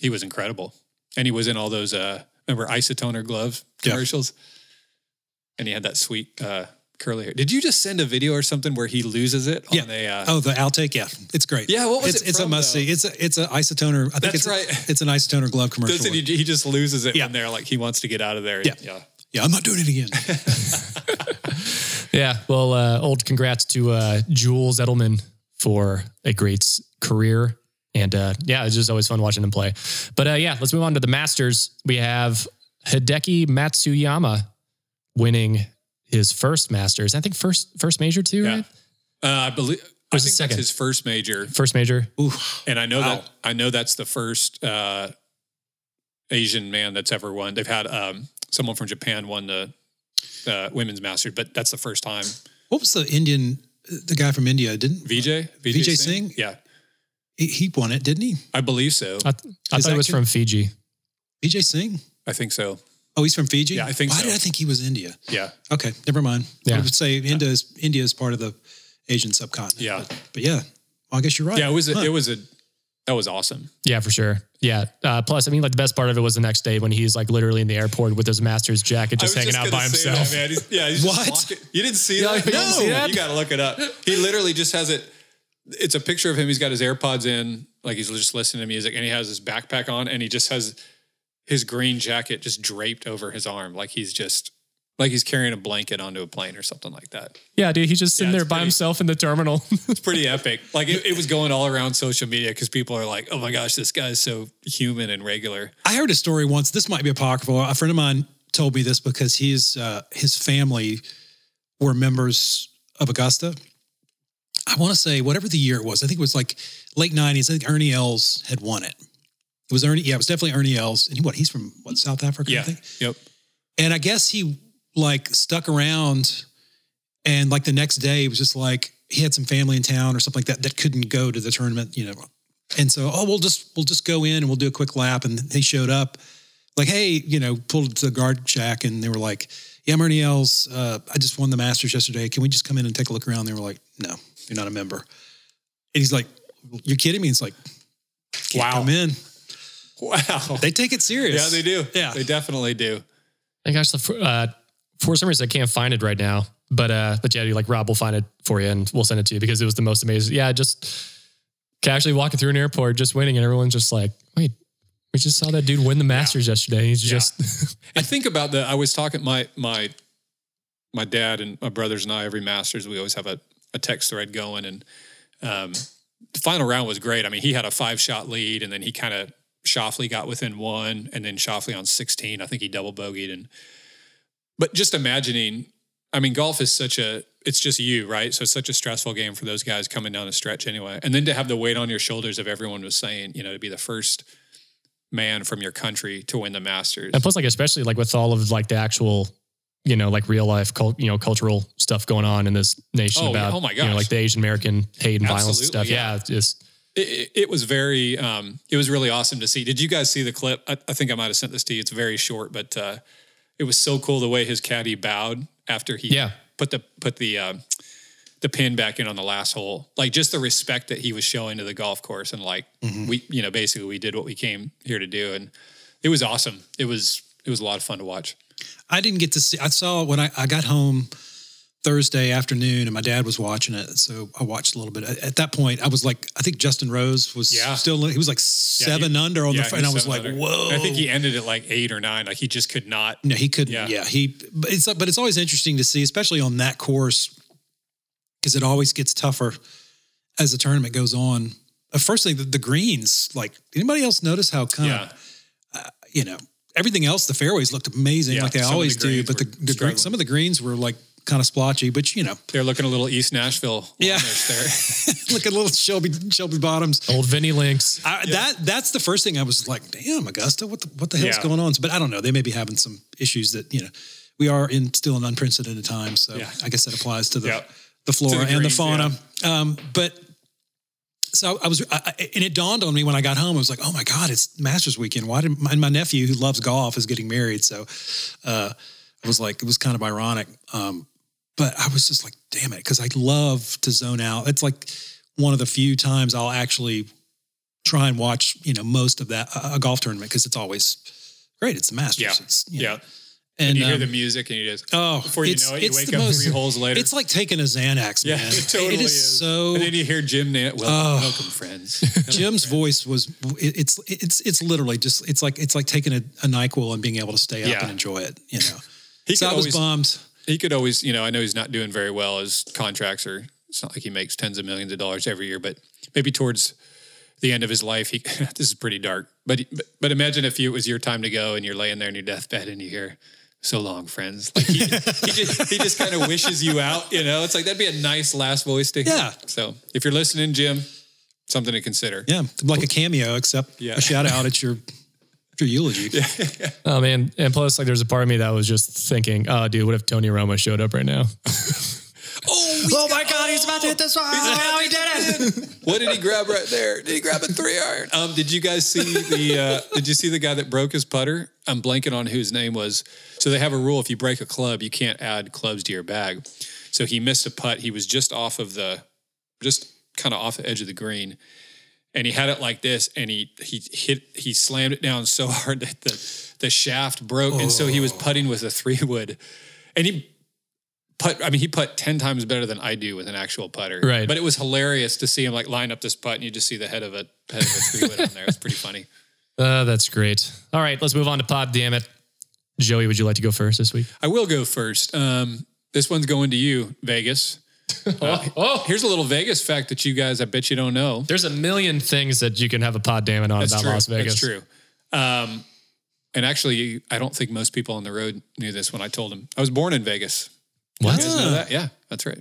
he was incredible, and he was in all those. uh Remember isotoner glove Yeah. commercials, and he had that sweet uh curly hair. Did you just send a video or something where he loses it Yeah. on a? Uh, Oh, the outtake. Yeah, it's great. Yeah, what was it's, it It's from, a must though? see. It's a it's an isotoner. I think That's it's right. It's an isotoner glove commercial. He, he just loses it Yeah. when they're like he wants to get out of there. Yeah. yeah. Yeah, I'm not doing it again. Yeah. Well, uh, old congrats to uh, Jules Edelman for a great career. And uh, yeah, it's just always fun watching him play. But uh, yeah, let's move on to the Masters. We have Hideki Matsuyama winning his first Masters. I think first first major too, Yeah. right? Uh, I believe I was the think second? that's his first major, First major. Ooh, and I know Wow. that I know that's the first uh, Asian man that's ever won. They've had um, someone from Japan won the uh, women's masters, but that's the first time. what was the Indian? The guy from India didn't VJ, Vijay Singh? yeah, he, he won it? Didn't he? I believe so. I, I thought it was good? from Fiji. Vijay Singh. I think so. Oh, he's from Fiji. Yeah, I think Why so. did I think he was India? Yeah, Okay, never mind. Yeah. I would say India is India is part of the Asian subcontinent. Yeah. but, but yeah, well, I guess you're right. yeah. It was a, Huh. it was a that was awesome. Yeah, for sure. Yeah. Uh, plus, I mean, like the best part of it was the next day when he's like literally in the airport with his master's jacket, just hanging out by himself. That, man. He's, yeah, he's just What? You didn't see that? you didn't see that? You got to look it up. He literally just has it. It's a picture of him. He's got his AirPods in, like he's just listening to music, and he has his backpack on, and he just has his green jacket just draped over his arm, like he's just like he's carrying a blanket onto a plane or something like that. Yeah, dude, he's just sitting Yeah, there it's by pretty- himself in the terminal. It's pretty epic. Like it, it was going all around social media because people are like, "Oh my gosh, this guy's so human and regular." I heard a story once. This might be apocryphal. A friend of mine told me this because his uh, his family were members of Augusta. I want to say whatever the year it was. I think it was like late nineties. I think Ernie Els had won it. It was Ernie. Yeah, it was definitely Ernie Els. And he, what? He's from what South Africa. I Yeah. think. Yep. And I guess he like stuck around and like the next day it was just like he had some family in town or something like that that couldn't go to the tournament, you know. And so, oh, we'll just we'll just go in and we'll do a quick lap. And they showed up, like, hey, you know, pulled to the guard shack and they were like, Yeah, I'm Ernie Els. Uh, I just won the Masters yesterday. Can we just come in and take a look around? They were like, No, you're not a member. And he's like, You're kidding me? It's like, can't Wow. come in. Wow. They take it serious. yeah, they do. Yeah. they definitely do. And gosh, the, uh, for some reason I can't find it right now, but uh, but yeah, like Rob will find it for you and we'll send it to you because it was the most amazing. Yeah, just casually walking through an airport, just winning, and everyone's just like, wait, we just saw that dude win the Masters yesterday. He's Yeah. just I think about the. I was talking my my my dad and my brothers and I every Masters we always have a, a text thread going and um, the final round was great. I mean he had a five shot lead and then he kind of Schauffele got within one and then Schauffele on sixteen I think he double bogeyed and but just imagining I mean golf is such a it's just you right? So it's such a stressful game for those guys coming down the stretch anyway. And then to have the weight on your shoulders of everyone was saying you know to be the first man from your country to win the Masters. And plus like especially like with all of like the actual you know like real life cult you know cultural stuff going on in this nation Oh, about Oh my you know gosh. like the Asian American hate and violence and stuff. yeah. Yeah, just it, it- it was very um, it was really awesome to see. Did you guys see the clip? I, I think i might have sent this to you. It's very short but uh, it was so cool the way his caddy bowed after he Yeah. put the put the um, the pin back in on the last hole like just the respect that he was showing to the golf course and like we you know basically we did what we came here to do and it was awesome it was it was a lot of fun to watch I didn't get to see. I saw when I, I got home Thursday afternoon, and my dad was watching it, so I watched a little bit. At, at that point, I was like, I think Justin Rose was Yeah. still. He was like seven under on Yeah, the, he and I was like, under. whoa. I think he ended at like eight or nine like he just could not No, he couldn't. Yeah. Yeah, he. But it's but it's always interesting to see, especially on that course, because it always gets tougher as the tournament goes on. First thing, the, the greens. Like anybody else notice how kind yeah of you know everything else? The fairways looked amazing, Yeah, like they of the always do. But the, the green, some of the greens were like kind of splotchy. But you know, they're looking a little east nashville Yeah. yeah there look at little Shelby Shelby Bottoms. old Vinny Links. I, That that's the first thing I was like, damn, Augusta, what the what the hell's Yeah. going on? But I don't know. They may be having some issues that you know. We are in still an unprecedented time, so Yeah. I guess that applies to the Yeah. the flora To the and the greens, fauna. Um, but so I was, I, I- and it dawned on me when I got home. I was like, oh my god, it's Masters weekend. Why did my, and my nephew who loves golf is getting married? So uh, I was like, it was kind of ironic. Um, but I was just like, damn it, because I love to zone out. It's like one of the few times I'll actually try and watch, you know, most of that a a golf tournament because it's always great. It's the Masters. Yeah. It's, you know, yeah and, and you hear um, the music and you just oh, before you know it, you wake up most- three holes later. It's like taking a Xanax, yeah, man. it totally it is, is. so. And then you hear Jim Nantz. Well, Oh. welcome, friends. Jim's voice was it- it's it's it's literally just it's like it's like taking a, a Nyquil and being able to stay up Yeah. and enjoy it. You know, He so I was always, bummed. He could always, you know, I know he's not doing very well. His contracts are. It's not like he makes tens of millions of dollars every year, but maybe towards the end of his life, he. this is pretty dark, but, but but imagine if you, it was your time to go and you're laying there in your deathbed and you hear so long, friends. Like he, he just, he just kind of wishes you out, you know? It's like, that'd be a nice last voice to hear. Yeah. So if you're listening, Jim, something to consider. Yeah, like a cameo, except Yeah. a shout out at your your eulogy. Oh man, and plus, like, there's a part of me that was just thinking, oh, dude, what if Tony Romo showed up right now? Oh, oh my God, he's about to hit this one! Oh, he did it! What did he grab right there? Did he grab a three iron? Um, did you guys see the? Uh, did you see the guy that broke his putter? I'm blanking on whose name was. So they have a rule: if you break a club, you can't add clubs to your bag. So he missed a putt. He was just off of the, just kind of off the edge of the green, and he had it like this, and he he hit he slammed it down so hard that the the shaft broke, and so he was putting with a three wood, and he. Putt, I mean, he put 10 times better than I do with an actual putter. Right. But it was hilarious to see him like line up this putt and you just see the head of a head of a three wood on there. It's pretty funny. Uh, that's great. All right, let's move on to pod. Damn it, Joey, would you like to go first this week? I will go first. Um, this one's going to you, Vegas. Uh, Oh, Here's a little Vegas fact that you guys, I bet you don't know. there's a million things that you can have a pod damn it on That's about true. Las Vegas. That's true. Um, and actually, I don't think most people on the road knew this when I told them. I was born in Vegas. What? You guys know that? Yeah, that's right.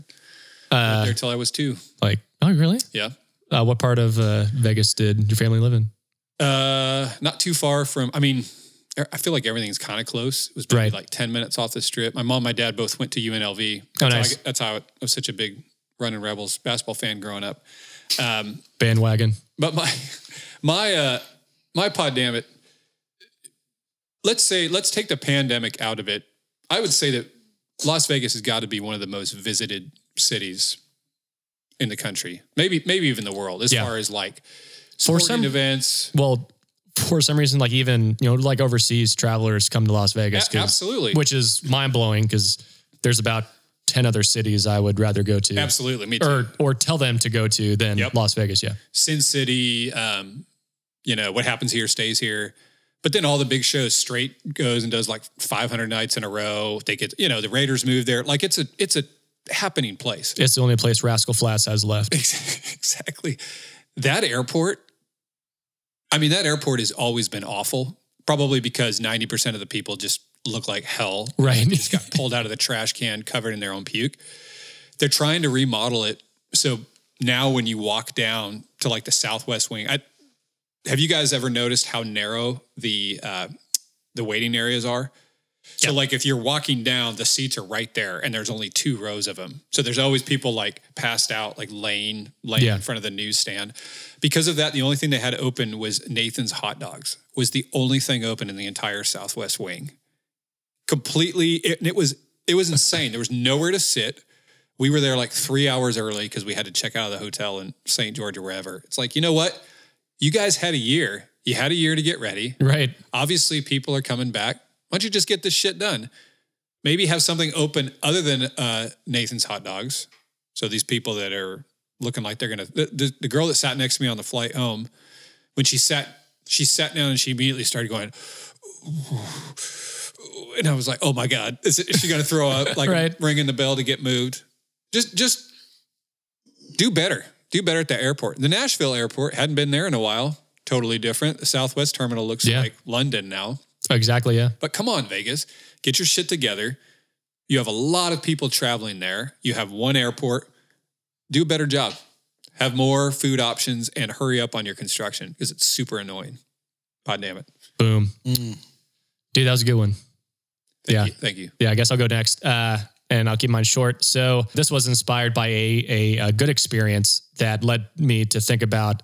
Uh, there till I was two. like, oh, really? Yeah. Uh, what part of uh, Vegas did your family live in? Uh, not too far from. I mean, I feel like everything's kind of close. It was probably Right. like ten minutes off the strip. My mom, and my dad both went to UNLV. Oh, That's nice. How I, that's how I was such a big running Rebels basketball fan growing up. Um, Bandwagon. but my my uh, my pod, damn it. Let's say let's take the pandemic out of it. I would say that Las Vegas has got to be one of the most visited cities in the country, maybe maybe even the world, as Yeah. far as like sporting some- events. Well, for some reason, like even you know, like overseas travelers come to Las Vegas, A- absolutely. which is mind blowing because there's about ten other cities I would rather go to, Absolutely, me too. or or tell them to go to than Yep. Las Vegas. Yeah, Sin City, um, you know, what happens here stays here. But then all the big shows, Strait goes and does like 500 nights in a row. They get, you know, the Raiders move there. Like it's a, it's a happening place. it's the only place Rascal Flatts has left. exactly. That airport, I mean, that airport has always been awful, probably because 90% of the people just look like hell. Right. Just got pulled out of the trash can covered in their own puke. They're trying to remodel it. So now when you walk down to like the southwest wing, I, have you guys ever noticed how narrow the uh, the waiting areas are? So like if you're walking down, the seats are right there, and there's only two rows of them. So there's always people like passed out, like laying laying Yeah. in front of the newsstand. Because of that, the only thing they had open was Nathan's Hot Dogs. Was the only thing open in the entire Southwest wing. Completely, it, and it was it was insane. There was nowhere to sit. We were there like three hours early because we had to check out of the hotel in St. George or wherever. It's like you know what, you guys had a year. You had a year to get ready Right. obviously people are coming back. Why don't you just get this shit done? Maybe have something open other than uh, Nathan's hot dogs. So these people that are looking like they're gonna the, the, the girl that sat next to me on the flight home, when she sat, she sat down and she immediately started going, and I was like, oh my god, is, it, is she gonna throw up? Like Right. ringing the bell to get moved. Just just do better. Do better at the airport. The Nashville airport hadn't been there in a while. Totally different. The Southwest terminal looks Yeah. like London now. Exactly. Yeah. But come on, Vegas, get your shit together. You have a lot of people traveling there. You have one airport. Do a better job. Have more food options and hurry up on your construction because it's super annoying. God damn it. Boom. Mm. Dude, that was a good one. Thank Yeah. you. Thank you. Yeah, I guess I'll go next. Uh, and I'll keep mine short. So this was inspired by a, a, a good experience that led me to think about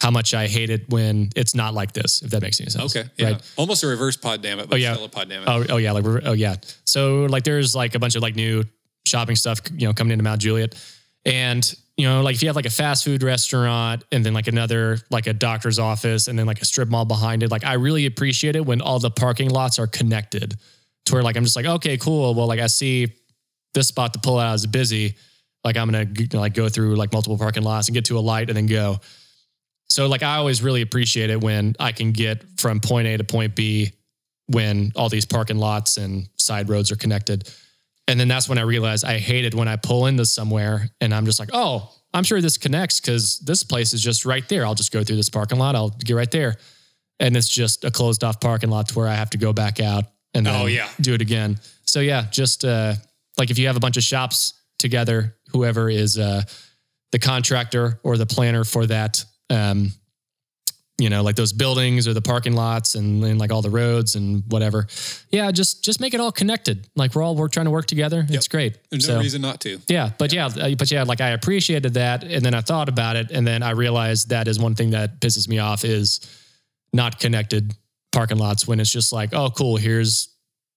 how much I hate it when it's not like this, if that makes any sense. Okay. Yeah. Right. Almost a reverse pod damn it, but Oh, yeah. still a pod damn it. Oh, oh yeah, like oh yeah. So like there's like a bunch of like new shopping stuff, you know, coming into Mount Juliet, and you know, like if you have like a fast food restaurant and then like another like a doctor's office and then like a strip mall behind it, like I really appreciate it when all the parking lots are connected to where like I'm just like okay, cool. Well, like I see this spot to pull out is busy, like I'm gonna like go through like multiple parking lots and get to a light and then go. So like I always really appreciate it when I can get from point A to point B when all these parking lots and side roads are connected. And then that's when I realized I hated when I pull into somewhere and I'm just like, oh, I'm sure this connects because this place is just right there. I'll just go through this parking lot. I'll get right there. And it's just a closed off parking lot to where I have to go back out and then Oh, yeah. do it again. So yeah, just uh, like if you have a bunch of shops together, whoever is uh, the contractor or the planner for that, um, you know, like those buildings or the parking lots and, and like all the roads and whatever. Yeah, just just make it all connected. Like we're all we're trying to work together. It's great. There's So- no reason not to. yeah, but yeah. uh, but yeah, like I appreciated that, and then I thought about it, and then I realized that is one thing that pisses me off is not connected parking lots when it's just like, oh, cool, here's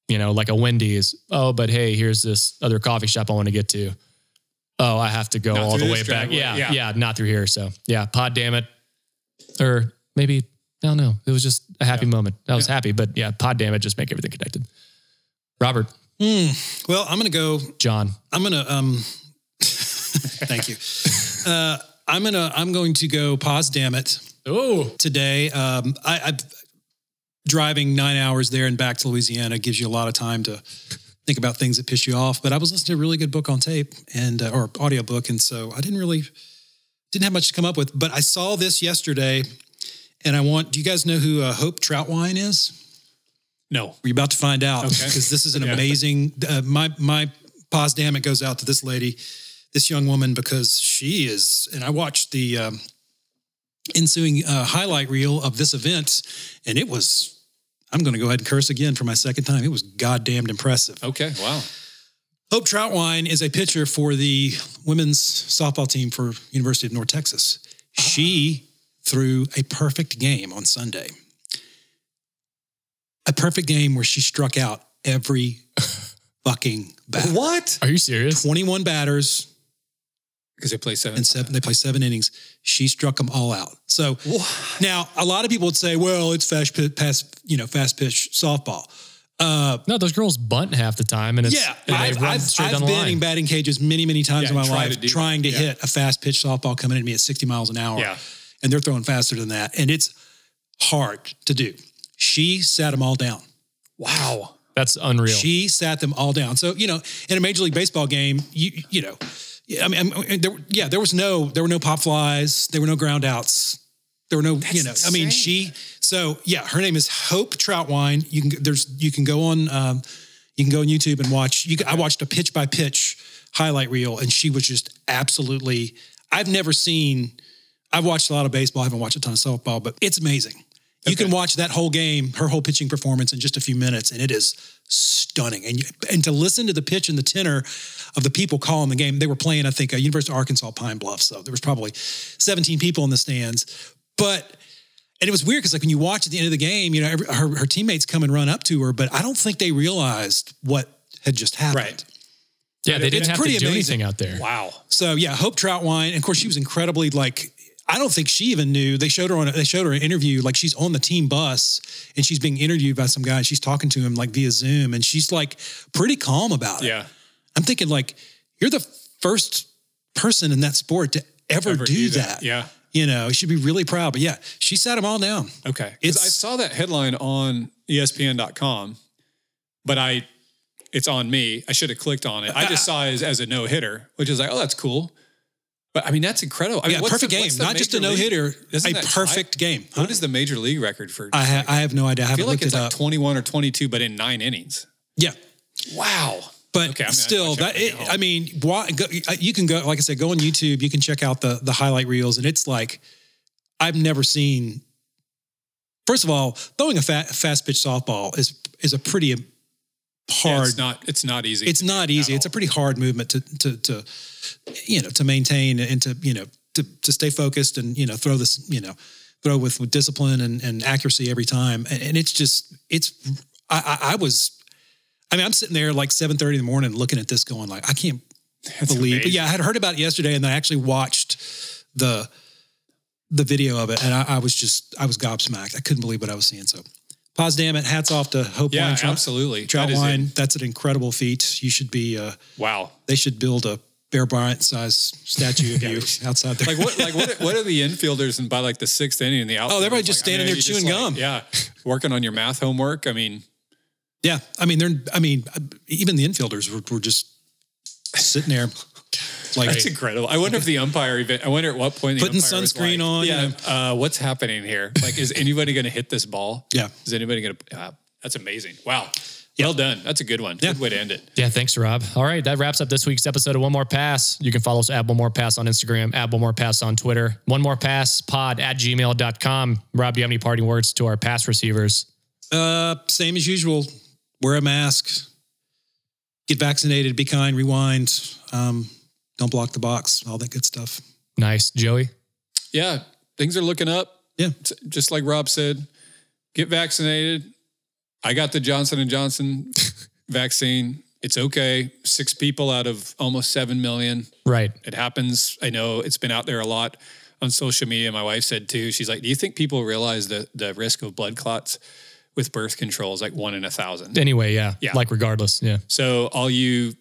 you know like a Wendy's. Oh, but hey, here's this other coffee shop I want to get to. Oh, I have to go Not all the way back. Yeah, Yeah. yeah, not through here. So yeah, pod damn it, or maybe I don't know. It was just a happy moment. I was happy, but yeah, pod damn it, just make everything connected. Robert, Hmm. Well, I'm going to go John, I'm gonna um thank you. Uh I'm gonna I'm going to go pause damn it oh, today. Um I, I driving nine hours there and back to Louisiana gives you a lot of time to think about things that piss you off. But I was listening to a really good book on tape and uh, or audiobook, and so I didn't really didn't have much to come up with. But I saw this yesterday, and I want. Do you guys know who uh, Hope Trautwein is? No. We're about to find out Okay. because this is an Yeah. amazing. Uh, my my pause damn it goes out to this lady, this young woman because she is. And I watched the um, ensuing uh, highlight reel of this event, and it was. I'm going to go ahead and curse again for my second time. It was goddamn impressive. Okay. Wow. Hope Trautwein is a pitcher for the women's softball team for University of North Texas. She threw a perfect game on Sunday. A perfect game where she struck out every fucking batter. What? are you serious? 21 batters Because they play seven. and seven, they play seven innings. She struck them all out. So now a lot of people would say, well, it's fast pitch, pass, you know, fast pitch softball. Uh, No, those girls bunt half the time, and it's yeah, and they I've, I've, I've been line. in batting cages many, many times Yeah, in my try life to do trying to Yeah. hit a fast pitch softball coming at me at 60 miles an hour. Yeah. And they're throwing faster than that. And it's hard to do. She sat them all down. Wow. That's unreal. She sat them all down. So, you know, in a major league baseball game, you you know, I mean, I mean, there, yeah, there was no there were no pop flies, there were no ground outs. There were no, you know, I mean, she so yeah, her name is Hope Trautwein. You can there's you can go on um you can go on YouTube and watch you can, I watched a pitch by pitch highlight reel and she was just absolutely I've never seen I've watched a lot of baseball, I haven't watched a ton of softball, but it's amazing. You can watch that whole game, her whole pitching performance in just a few minutes, and it is stunning. And you, and to listen to the pitch and the tenor of the people calling the game, they were playing, I think, uh, University of Arkansas Pine Bluff, so there was probably 17 people in the stands. But and it was weird because like when you watch at the end of the game, you know, every, her, her teammates come and run up to her, but I don't think they realized what had just happened. Right. yeah, they didn't it's have to pretty do amazing. anything out there. Wow. So yeah, Hope Trautwein, and of course she was incredibly like. I don't think she even knew. They showed her on. They showed her an interview. Like she's on the team bus and she's being interviewed by some guy. And she's talking to him like via Zoom, and she's like pretty calm about it. Yeah. I'm thinking like you're the first person in that sport to ever, Ever do, that. Yeah. You know, you should be really proud. But yeah, she sat them all down. Okay. It's- I saw that headline on ESPN.com, but I, it's on me. I should have clicked on it. I just saw it as, as a no hitter, which is like, oh, that's cool. But I mean, that's incredible. I mean, Yeah, perfect the- game, not just a no hitter, a that perfect game. What is the major league record for? I, ha- I have no idea. I I feel like looked it's it like up. 21 or 22, but in nine innings. yeah, Wow. But Okay, I mean, still, that it, I mean, why, go, you can go, like I said, go on YouTube. You can check out the the highlight reels, and it's like I've never seen. First of all, throwing a fa- fast pitch softball is is a pretty Yeah, hard. it's not. It's not easy. it's not easy. It's a pretty hard movement to to to you know to maintain and to you know to to stay focused and you know throw this you know throw with, with discipline and, and accuracy every time. And, and it's just it's I, I I was I mean I'm sitting there like seven thirty in the morning looking at this going like I can't That's believe. But yeah, I had heard about it yesterday and I actually watched the the video of it and I, I was just I was gobsmacked. I couldn't believe what I was seeing. So pause damn it, hats off to Hope Yeah, absolutely. Trout That it. that's an incredible feat. You should be uh Wow. they should build a Bear Bryant size statue of you outside there. Like what? Like what? What are the infielders and by like the sixth inning in the outfield? Oh, everybody Like, just I mean, standing there just chewing like- gum. Yeah, working on your math homework. I mean, yeah, I mean they're I mean even the infielders were, were just sitting there like that's incredible. I wonder if the umpire even. I wonder at what point the Putting umpire was sunscreen like, on, you Yeah, know. uh, what's happening here? Like, is anybody going to hit this ball? yeah. Is anybody going to? Uh, that's amazing. Wow. Well done. That's a good one. Yeah. Good way to end it. Yeah, thanks, Rob. All right, that wraps up this week's episode of One More Pass. You can follow us at One More Pass on Instagram, at One More Pass on Twitter, One More Pass pod at gmail.com. Rob, do you have any parting words to our pass receivers? Uh, same as usual. Wear a mask. Get vaccinated. Be kind. Rewind. Um, don't block the box. All that good stuff. Nice. Joey? Yeah, things are looking up. Yeah. It's- Just like Rob said, get vaccinated. I got the Johnson and Johnson vaccine. It's okay. Six people out of almost seven million. Right. It happens. I know it's been out there a lot on social media. My wife said too. She's like, "Do you think people realize the the risk of blood clots with birth control is like one in a thousand? Anyway, yeah. Yeah. Like regardless. Yeah. So all you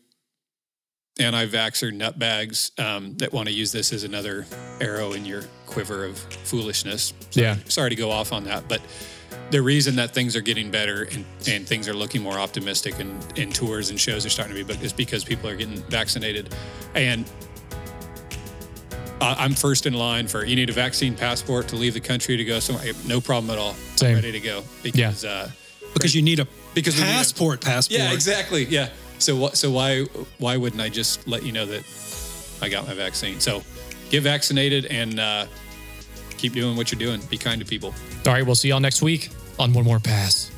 anti-vaxxer nutbags um, that want to use this as another arrow in your quiver of foolishness. Sorry, Yeah. Sorry to go off on that, but the reason that things are getting better and, and things are looking more optimistic and, and tours and shows are starting to be, booked is because people are getting vaccinated. And uh, I'm first in line for you need a vaccine passport to leave the country to go somewhere. No problem at all. Same. I'm ready to go because uh, Because you need a Because we need a- passport. passport. yeah, exactly. Yeah. So what? So why why wouldn't I just let you know that I got my vaccine? So get vaccinated and uh, keep doing what you're doing. Be kind to people. All right. We'll see y'all next week on One More Pass.